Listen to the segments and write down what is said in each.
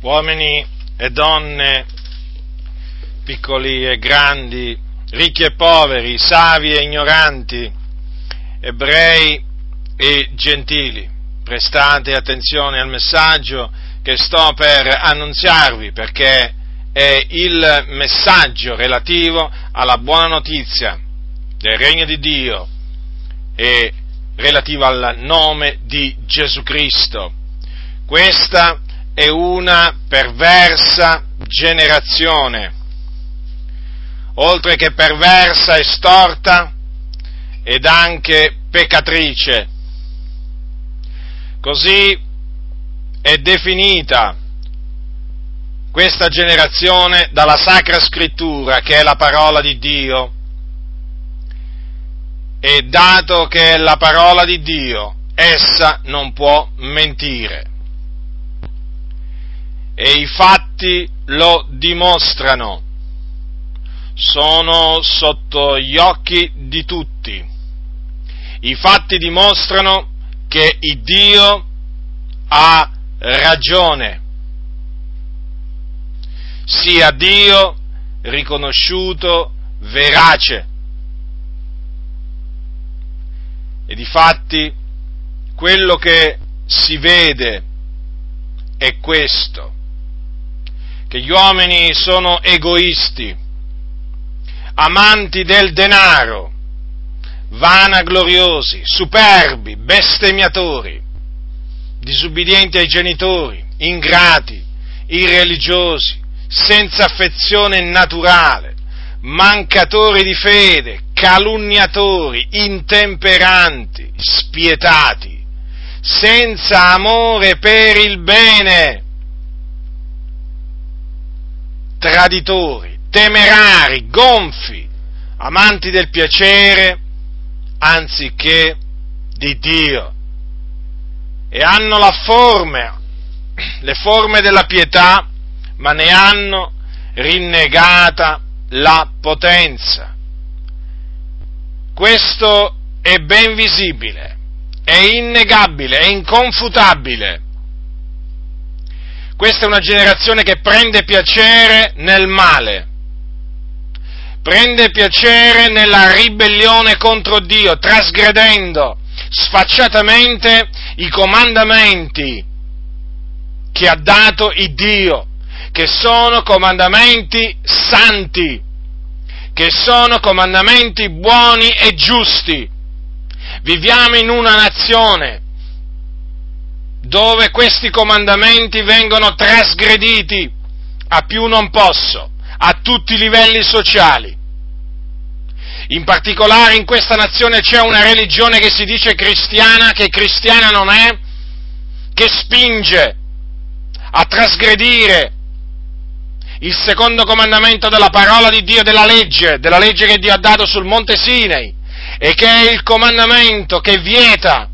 uomini e donne, piccoli e grandi, ricchi e poveri, savi e ignoranti, ebrei e gentili, prestate attenzione al messaggio che sto per annunziarvi perché è il messaggio relativo alla buona notizia del regno di Dio e relativo al nome di Gesù Cristo. Questa è una perversa generazione, oltre che perversa e storta ed anche peccatrice. Così è definita questa generazione dalla Sacra Scrittura, che è la parola di Dio. E dato che è la parola di Dio, essa non può mentire e i fatti lo dimostrano, sono sotto gli occhi di tutti. I fatti dimostrano che il Dio ha ragione, sia Dio riconosciuto verace. E di fatti quello che si vede è questo che gli uomini sono egoisti, amanti del denaro, vanagloriosi, superbi, bestemmiatori, disubbidienti ai genitori, ingrati, irreligiosi, senza affezione naturale, mancatori di fede, calunniatori, intemperanti, spietati, senza amore per il bene, traditori, temerari, gonfi, amanti del piacere anziché di Dio e hanno la forma, le forme della pietà, ma ne hanno rinnegata la potenza. Questo è ben visibile, è innegabile, è inconfutabile questa è una generazione che prende piacere nel male, prende piacere nella ribellione contro Dio, trasgredendo sfacciatamente i comandamenti che ha dato il Dio, che sono comandamenti santi, che sono comandamenti buoni e giusti. Viviamo in una nazione dove questi comandamenti vengono trasgrediti a più non posso, a tutti i livelli sociali. In particolare in questa nazione c'è una religione che si dice cristiana, che cristiana non è, che spinge a trasgredire il secondo comandamento della parola di Dio, della legge, della legge che Dio ha dato sul monte Sinai, e che è il comandamento che vieta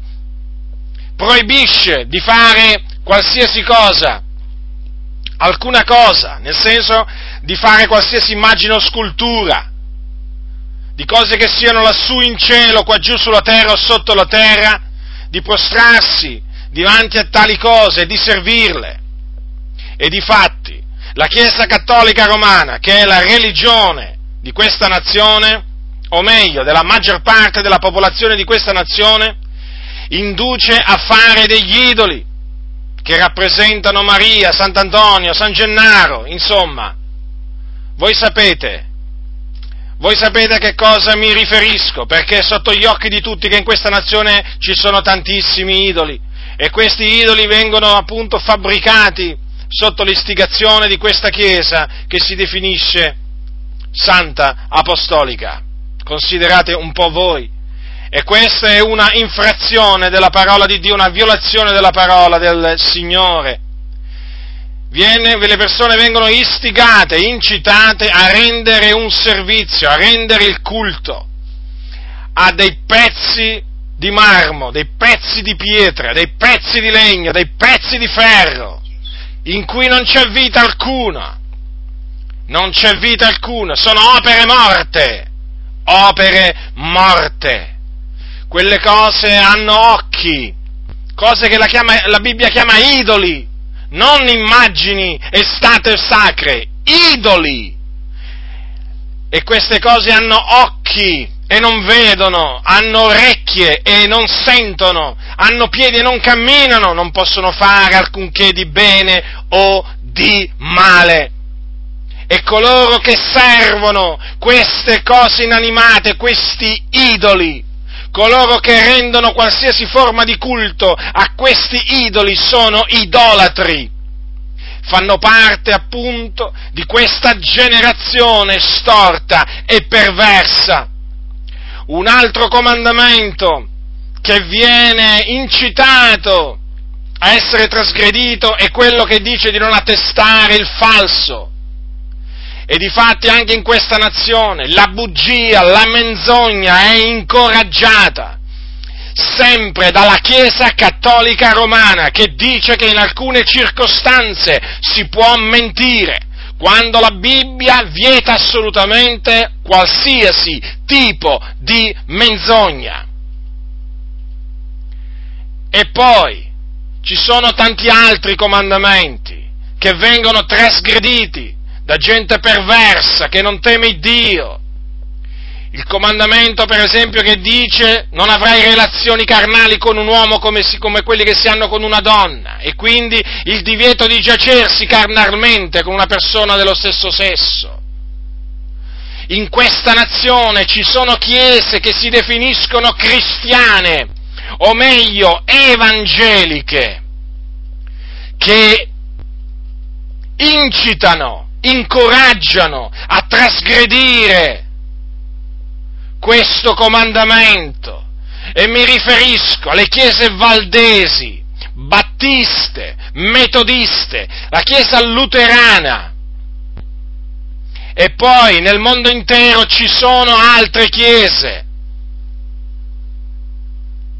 proibisce di fare qualsiasi cosa, alcuna cosa, nel senso di fare qualsiasi immagine o scultura, di cose che siano lassù in cielo, qua giù sulla terra o sotto la terra, di prostrarsi davanti a tali cose, di servirle. E di fatti, la Chiesa Cattolica Romana, che è la religione di questa nazione, o meglio, della maggior parte della popolazione di questa nazione, induce a fare degli idoli che rappresentano Maria, Sant'Antonio, San Gennaro, insomma. Voi sapete, voi sapete a che cosa mi riferisco, perché è sotto gli occhi di tutti che in questa nazione ci sono tantissimi idoli e questi idoli vengono appunto fabbricati sotto l'istigazione di questa Chiesa che si definisce Santa Apostolica. Considerate un po' voi e questa è una infrazione della parola di Dio, una violazione della parola del Signore. Viene, le persone vengono istigate, incitate a rendere un servizio, a rendere il culto a dei pezzi di marmo, dei pezzi di pietra, dei pezzi di legno, dei pezzi di ferro, in cui non c'è vita alcuna. Non c'è vita alcuna, sono opere morte, opere morte quelle cose hanno occhi, cose che la, chiama, la Bibbia chiama idoli, non immagini e state sacre, idoli. E queste cose hanno occhi e non vedono, hanno orecchie e non sentono, hanno piedi e non camminano, non possono fare alcunché di bene o di male. E coloro che servono queste cose inanimate, questi idoli, coloro che rendono qualsiasi forma di culto a questi idoli sono idolatri. Fanno parte appunto di questa generazione storta e perversa. Un altro comandamento che viene incitato a essere trasgredito è quello che dice di non attestare il falso. E difatti anche in questa nazione la bugia, la menzogna è incoraggiata sempre dalla Chiesa cattolica romana che dice che in alcune circostanze si può mentire, quando la Bibbia vieta assolutamente qualsiasi tipo di menzogna. E poi ci sono tanti altri comandamenti che vengono trasgrediti da gente perversa che non teme Dio. Il comandamento, per esempio, che dice non avrai relazioni carnali con un uomo come, si, come quelli che si hanno con una donna, e quindi il divieto di giacersi carnalmente con una persona dello stesso sesso. In questa nazione ci sono chiese che si definiscono cristiane, o meglio evangeliche, che incitano, incoraggiano a trasgredire questo comandamento. E mi riferisco alle chiese valdesi, battiste, metodiste, la chiesa luterana. E poi nel mondo intero ci sono altre chiese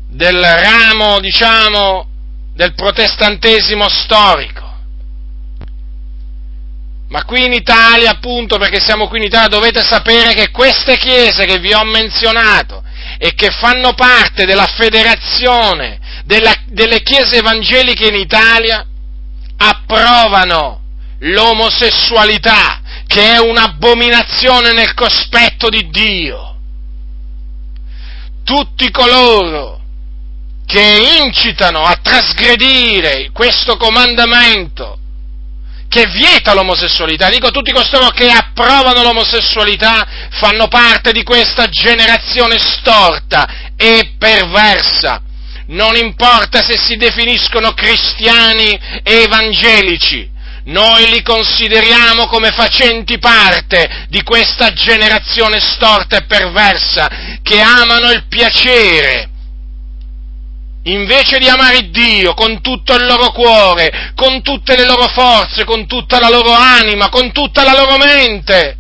del ramo, diciamo, del protestantesimo storico. Ma qui in Italia, appunto, perché siamo qui in Italia, dovete sapere che queste chiese che vi ho menzionato e che fanno parte della federazione della, delle chiese evangeliche in Italia approvano l'omosessualità, che è un'abominazione nel cospetto di Dio. Tutti coloro che incitano a trasgredire questo comandamento che vieta l'omosessualità, dico tutti costoro che approvano l'omosessualità fanno parte di questa generazione storta e perversa. Non importa se si definiscono cristiani evangelici, noi li consideriamo come facenti parte di questa generazione storta e perversa che amano il piacere invece di amare Dio con tutto il loro cuore, con tutte le loro forze, con tutta la loro anima, con tutta la loro mente,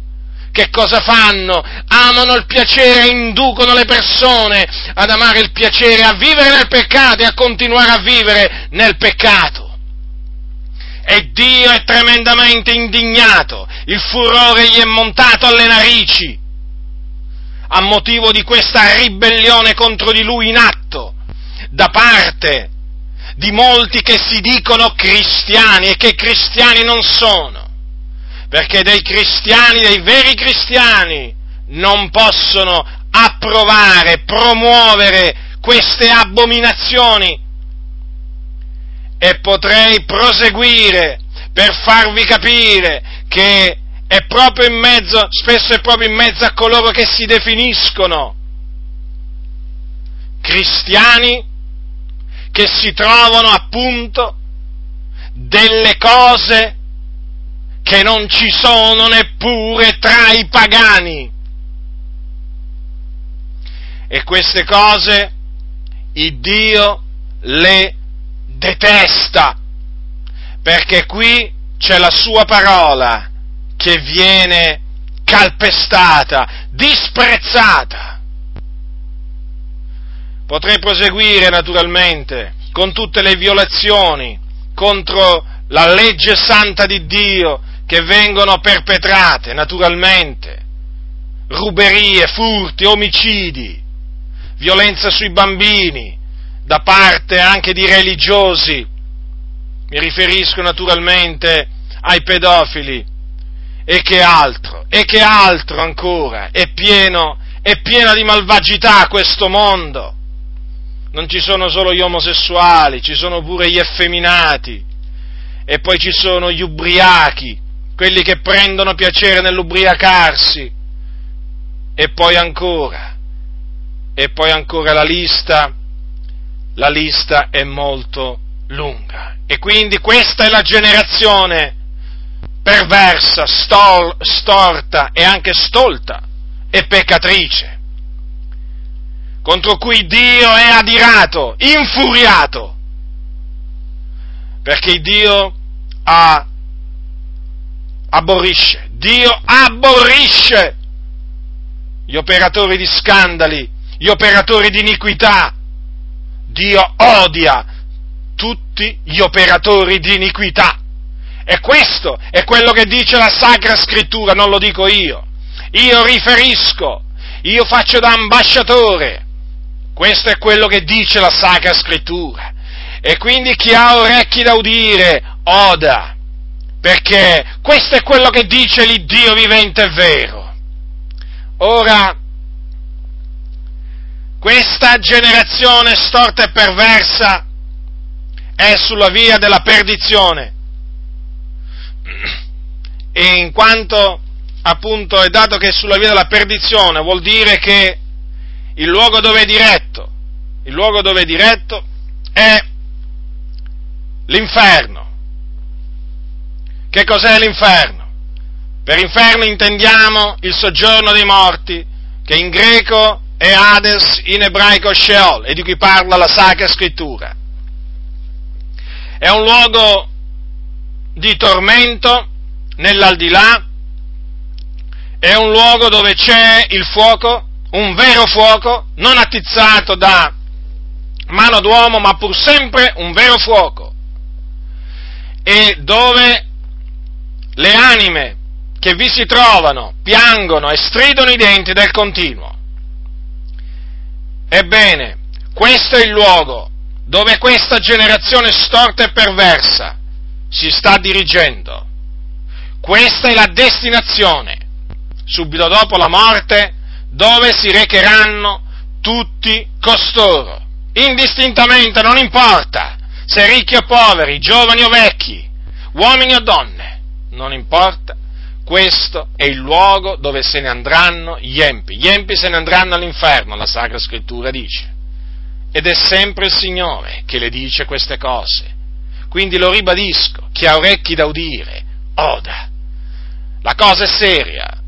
che cosa fanno? Amano il piacere inducono le persone ad amare il piacere, a vivere nel peccato e a continuare a vivere nel peccato. E Dio è tremendamente indignato, il furore gli è montato alle narici a motivo di questa ribellione contro di lui in atto da parte di molti che si dicono cristiani e che cristiani non sono, perché dei cristiani, dei veri cristiani, non possono approvare, promuovere queste abominazioni. E potrei proseguire per farvi capire che è proprio in mezzo, spesso è proprio in mezzo a coloro che si definiscono cristiani che si trovano appunto delle cose che non ci sono neppure tra i pagani. E queste cose il Dio le detesta, perché qui c'è la sua parola che viene calpestata, disprezzata. Potrei proseguire naturalmente con tutte le violazioni contro la legge santa di Dio che vengono perpetrate, naturalmente, ruberie, furti, omicidi, violenza sui bambini, da parte anche di religiosi, mi riferisco naturalmente ai pedofili, e che altro, e che altro ancora, è pieno, è pieno di malvagità questo mondo. Non ci sono solo gli omosessuali, ci sono pure gli effeminati, e poi ci sono gli ubriachi, quelli che prendono piacere nell'ubriacarsi, e poi ancora, e poi ancora la lista, la lista è molto lunga. E quindi questa è la generazione perversa, stor, storta e anche stolta e peccatrice, contro cui Dio è adirato, infuriato, perché Dio ha, aborrisce, Dio aborrisce gli operatori di scandali, gli operatori di iniquità, Dio odia tutti gli operatori di iniquità. E questo è quello che dice la Sacra Scrittura, non lo dico io. Io riferisco, io faccio da ambasciatore. Questo è quello che dice la Sacra Scrittura. E quindi chi ha orecchi da udire, oda. Perché questo è quello che dice l'Iddio vivente e vero. Ora, questa generazione storta e perversa è sulla via della perdizione. E in quanto appunto è dato che è sulla via della perdizione, vuol dire che il luogo dove è diretto, il luogo dove è diretto è l'inferno. Che cos'è l'inferno? Per inferno intendiamo il soggiorno dei morti, che in greco è Hades, in ebraico Sheol, e di cui parla la Sacra Scrittura. È un luogo di tormento nell'aldilà, è un luogo dove c'è il fuoco, un vero fuoco, non attizzato da mano d'uomo, ma pur sempre un vero fuoco, e dove le anime che vi si trovano piangono e stridono i denti del continuo. Ebbene, questo è il luogo dove questa generazione storta e perversa si sta dirigendo. Questa è la destinazione, subito dopo la morte, dove si recheranno tutti costoro, indistintamente, non importa se ricchi o poveri, giovani o vecchi, uomini o donne, non importa, questo è il luogo dove se ne andranno gli empi. Gli empi se ne andranno all'inferno, la Sacra Scrittura dice. Ed è sempre il Signore che le dice queste cose. Quindi lo ribadisco, chi ha orecchi da udire, oda. La cosa è seria,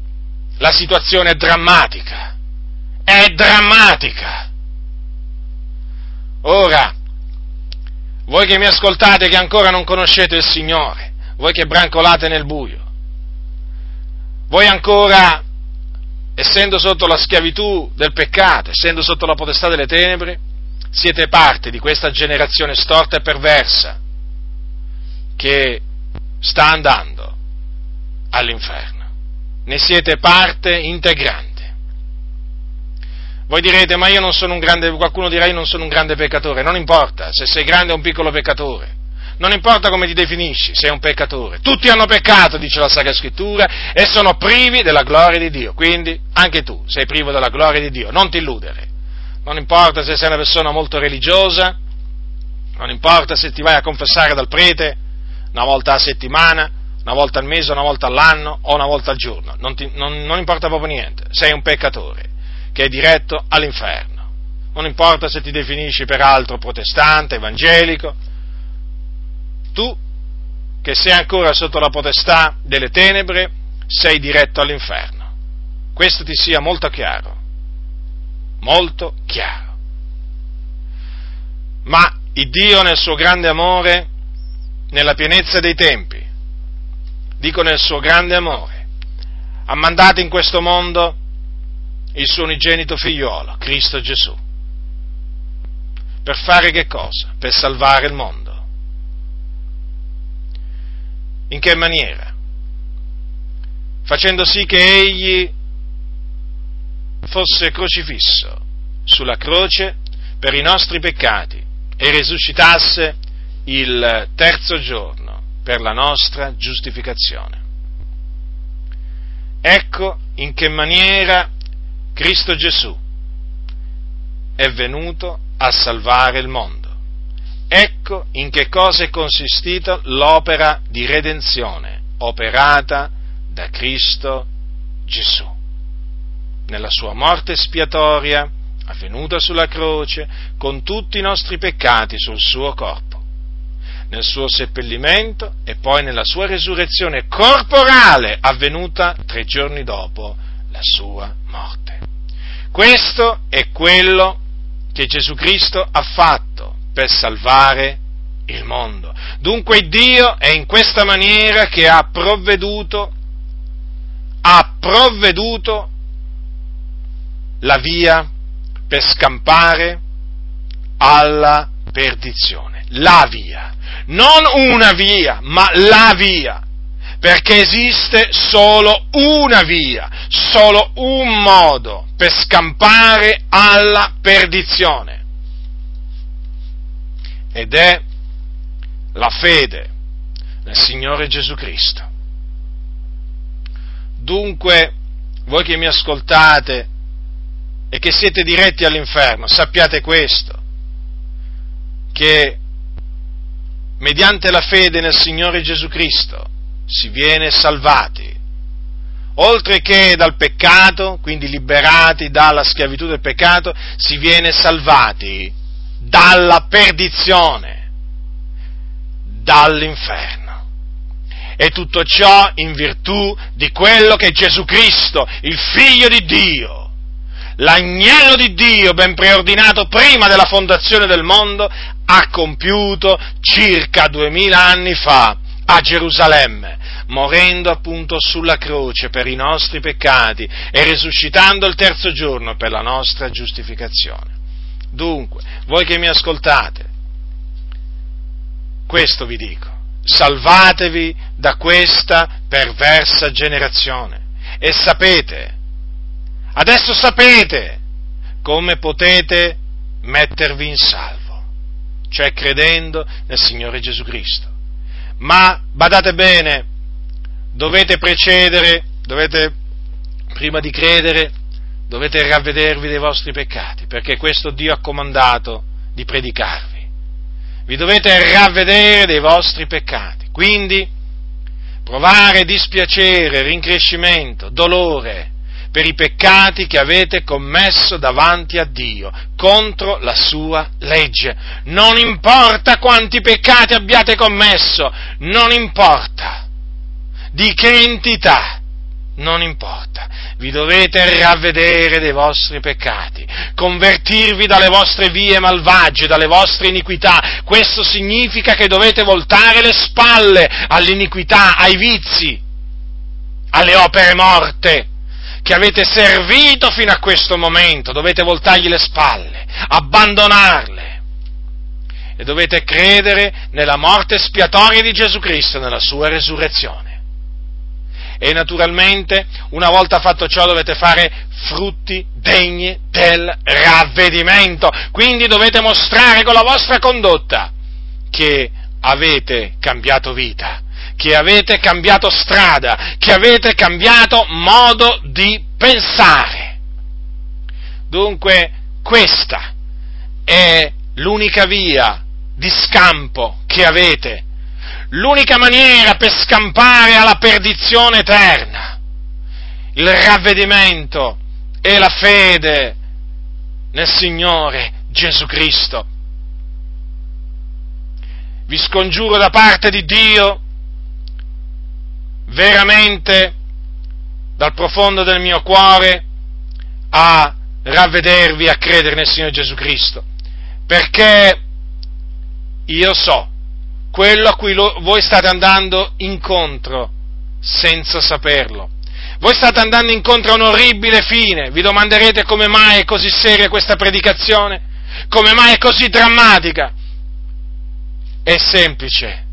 la situazione è drammatica, è drammatica. Ora, voi che mi ascoltate che ancora non conoscete il Signore, voi che brancolate nel buio, voi ancora, essendo sotto la schiavitù del peccato, essendo sotto la potestà delle tenebre, siete parte di questa generazione storta e perversa che sta andando all'inferno. Ne siete parte integrante. Voi direte, ma io non sono un grande, qualcuno dirà io non sono un grande peccatore, non importa se sei grande o un piccolo peccatore, non importa come ti definisci, sei un peccatore. Tutti hanno peccato, dice la Sacra Scrittura, e sono privi della gloria di Dio. Quindi anche tu sei privo della gloria di Dio, non ti illudere. Non importa se sei una persona molto religiosa, non importa se ti vai a confessare dal prete una volta a settimana, una volta al mese, una volta all'anno o una volta al giorno, non, ti, non, non importa proprio niente, sei un peccatore che è diretto all'inferno. Non importa se ti definisci peraltro protestante, evangelico, tu che sei ancora sotto la potestà delle tenebre, sei diretto all'inferno. Questo ti sia molto chiaro, molto chiaro. Ma il Dio nel suo grande amore, nella pienezza dei tempi, dico nel suo grande amore, ha mandato in questo mondo il suo unigenito figliuolo, Cristo Gesù. Per fare che cosa? Per salvare il mondo. In che maniera? Facendo sì che egli fosse crocifisso sulla croce per i nostri peccati e risuscitasse il terzo giorno per la nostra giustificazione. Ecco in che maniera Cristo Gesù è venuto a salvare il mondo. Ecco in che cosa è consistita l'opera di redenzione operata da Cristo Gesù. Nella sua morte spiatoria, avvenuta sulla croce, con tutti i nostri peccati sul suo corpo nel suo seppellimento e poi nella sua resurrezione corporale avvenuta tre giorni dopo la sua morte. Questo è quello che Gesù Cristo ha fatto per salvare il mondo. Dunque Dio è in questa maniera che ha provveduto, ha provveduto la via per scampare alla perdizione. La via non una via, ma la via, perché esiste solo una via, solo un modo per scampare alla perdizione. Ed è la fede nel Signore Gesù Cristo. Dunque, voi che mi ascoltate e che siete diretti all'inferno, sappiate questo, che mediante la fede nel Signore Gesù Cristo si viene salvati, oltre che dal peccato, quindi liberati dalla schiavitù del peccato, si viene salvati dalla perdizione, dall'inferno. E tutto ciò in virtù di quello che Gesù Cristo, il Figlio di Dio, l'agnello di Dio, ben preordinato prima della fondazione del mondo, ha compiuto circa duemila anni fa a Gerusalemme, morendo appunto sulla croce per i nostri peccati e risuscitando il terzo giorno per la nostra giustificazione. Dunque, voi che mi ascoltate, questo vi dico, salvatevi da questa perversa generazione e sapete, adesso sapete come potete mettervi in salvo cioè credendo nel Signore Gesù Cristo. Ma badate bene, dovete precedere, dovete, prima di credere, dovete ravvedervi dei vostri peccati, perché questo Dio ha comandato di predicarvi. Vi dovete ravvedere dei vostri peccati, quindi provare dispiacere, rincrescimento, dolore, per i peccati che avete commesso davanti a Dio, contro la sua legge. Non importa quanti peccati abbiate commesso, non importa di che entità, non importa. Vi dovete ravvedere dei vostri peccati, convertirvi dalle vostre vie malvagie, dalle vostre iniquità. Questo significa che dovete voltare le spalle all'iniquità, ai vizi, alle opere morte che avete servito fino a questo momento, dovete voltargli le spalle, abbandonarle e dovete credere nella morte spiatoria di Gesù Cristo, nella sua resurrezione. E naturalmente, una volta fatto ciò, dovete fare frutti degni del ravvedimento. Quindi dovete mostrare con la vostra condotta che avete cambiato vita che avete cambiato strada, che avete cambiato modo di pensare. Dunque, questa è l'unica via di scampo che avete, l'unica maniera per scampare alla perdizione eterna, il ravvedimento e la fede nel Signore Gesù Cristo. Vi scongiuro da parte di Dio veramente dal profondo del mio cuore a ravvedervi, a credere nel Signore Gesù Cristo, perché io so quello a cui lo, voi state andando incontro senza saperlo. Voi state andando incontro a un orribile fine, vi domanderete come mai è così seria questa predicazione, come mai è così drammatica. È semplice,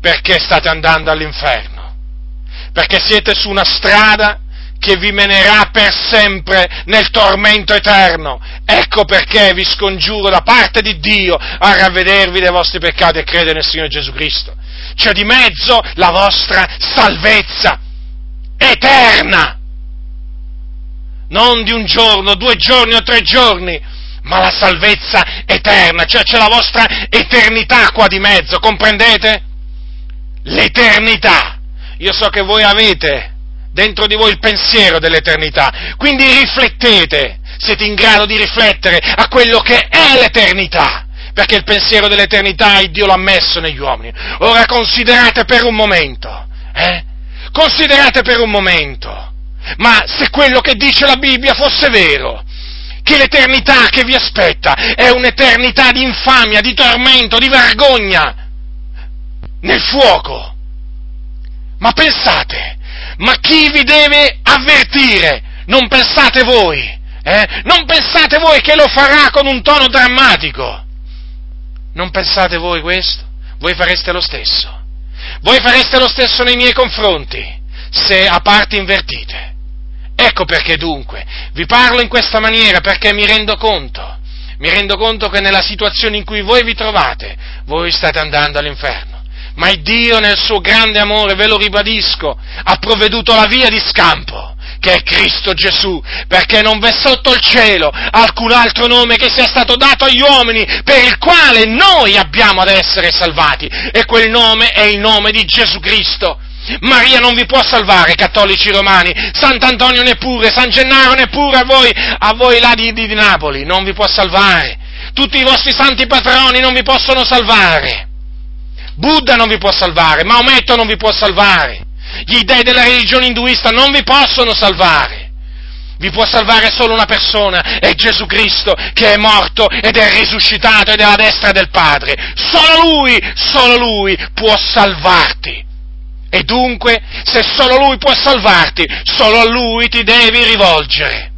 perché state andando all'inferno perché siete su una strada che vi menerà per sempre nel tormento eterno. Ecco perché vi scongiuro da parte di Dio a ravvedervi dei vostri peccati e credere nel Signore Gesù Cristo. C'è di mezzo la vostra salvezza eterna. Non di un giorno, due giorni o tre giorni, ma la salvezza eterna, cioè c'è la vostra eternità qua di mezzo, comprendete? L'eternità. Io so che voi avete dentro di voi il pensiero dell'eternità. Quindi riflettete, siete in grado di riflettere a quello che è l'eternità, perché il pensiero dell'eternità Dio l'ha messo negli uomini. Ora considerate per un momento, eh? Considerate per un momento, ma se quello che dice la Bibbia fosse vero, che l'eternità che vi aspetta è un'eternità di infamia, di tormento, di vergogna nel fuoco. Ma pensate, ma chi vi deve avvertire? Non pensate voi, eh? Non pensate voi che lo farà con un tono drammatico? Non pensate voi questo? Voi fareste lo stesso. Voi fareste lo stesso nei miei confronti, se a parti invertite. Ecco perché dunque vi parlo in questa maniera, perché mi rendo conto, mi rendo conto che nella situazione in cui voi vi trovate, voi state andando all'inferno ma il Dio nel suo grande amore, ve lo ribadisco, ha provveduto la via di scampo, che è Cristo Gesù, perché non v'è sotto il cielo alcun altro nome che sia stato dato agli uomini per il quale noi abbiamo ad essere salvati, e quel nome è il nome di Gesù Cristo. Maria non vi può salvare, cattolici romani, Sant'Antonio neppure, San Gennaro neppure a voi, a voi là di, di, di Napoli, non vi può salvare. Tutti i vostri santi patroni non vi possono salvare. Buddha non vi può salvare, Maometto non vi può salvare, gli dei della religione induista non vi possono salvare. Vi può salvare solo una persona, è Gesù Cristo che è morto ed è risuscitato ed è alla destra del Padre. Solo Lui, solo Lui può salvarti. E dunque, se solo Lui può salvarti, solo a Lui ti devi rivolgere.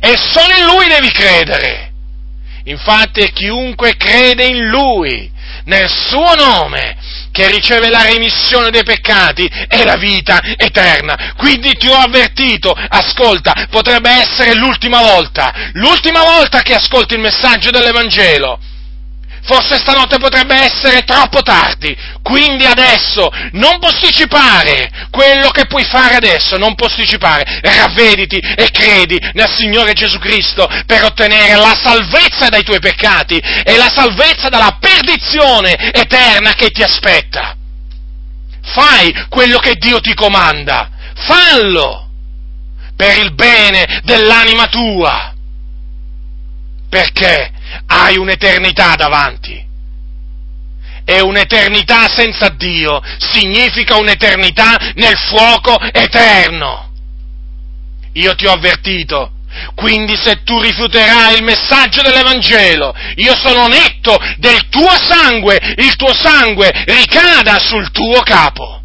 E solo in Lui devi credere. Infatti chiunque crede in Lui nel suo nome che riceve la remissione dei peccati e la vita eterna. Quindi ti ho avvertito, ascolta, potrebbe essere l'ultima volta, l'ultima volta che ascolti il messaggio dell'Evangelo. Forse stanotte potrebbe essere troppo tardi, quindi adesso non posticipare quello che puoi fare adesso, non posticipare, ravvediti e credi nel Signore Gesù Cristo per ottenere la salvezza dai tuoi peccati e la salvezza dalla perdizione eterna che ti aspetta. Fai quello che Dio ti comanda, fallo per il bene dell'anima tua. Perché? Hai un'eternità davanti. E un'eternità senza Dio significa un'eternità nel fuoco eterno. Io ti ho avvertito, quindi se tu rifiuterai il messaggio dell'Evangelo, io sono netto del tuo sangue, il tuo sangue ricada sul tuo capo.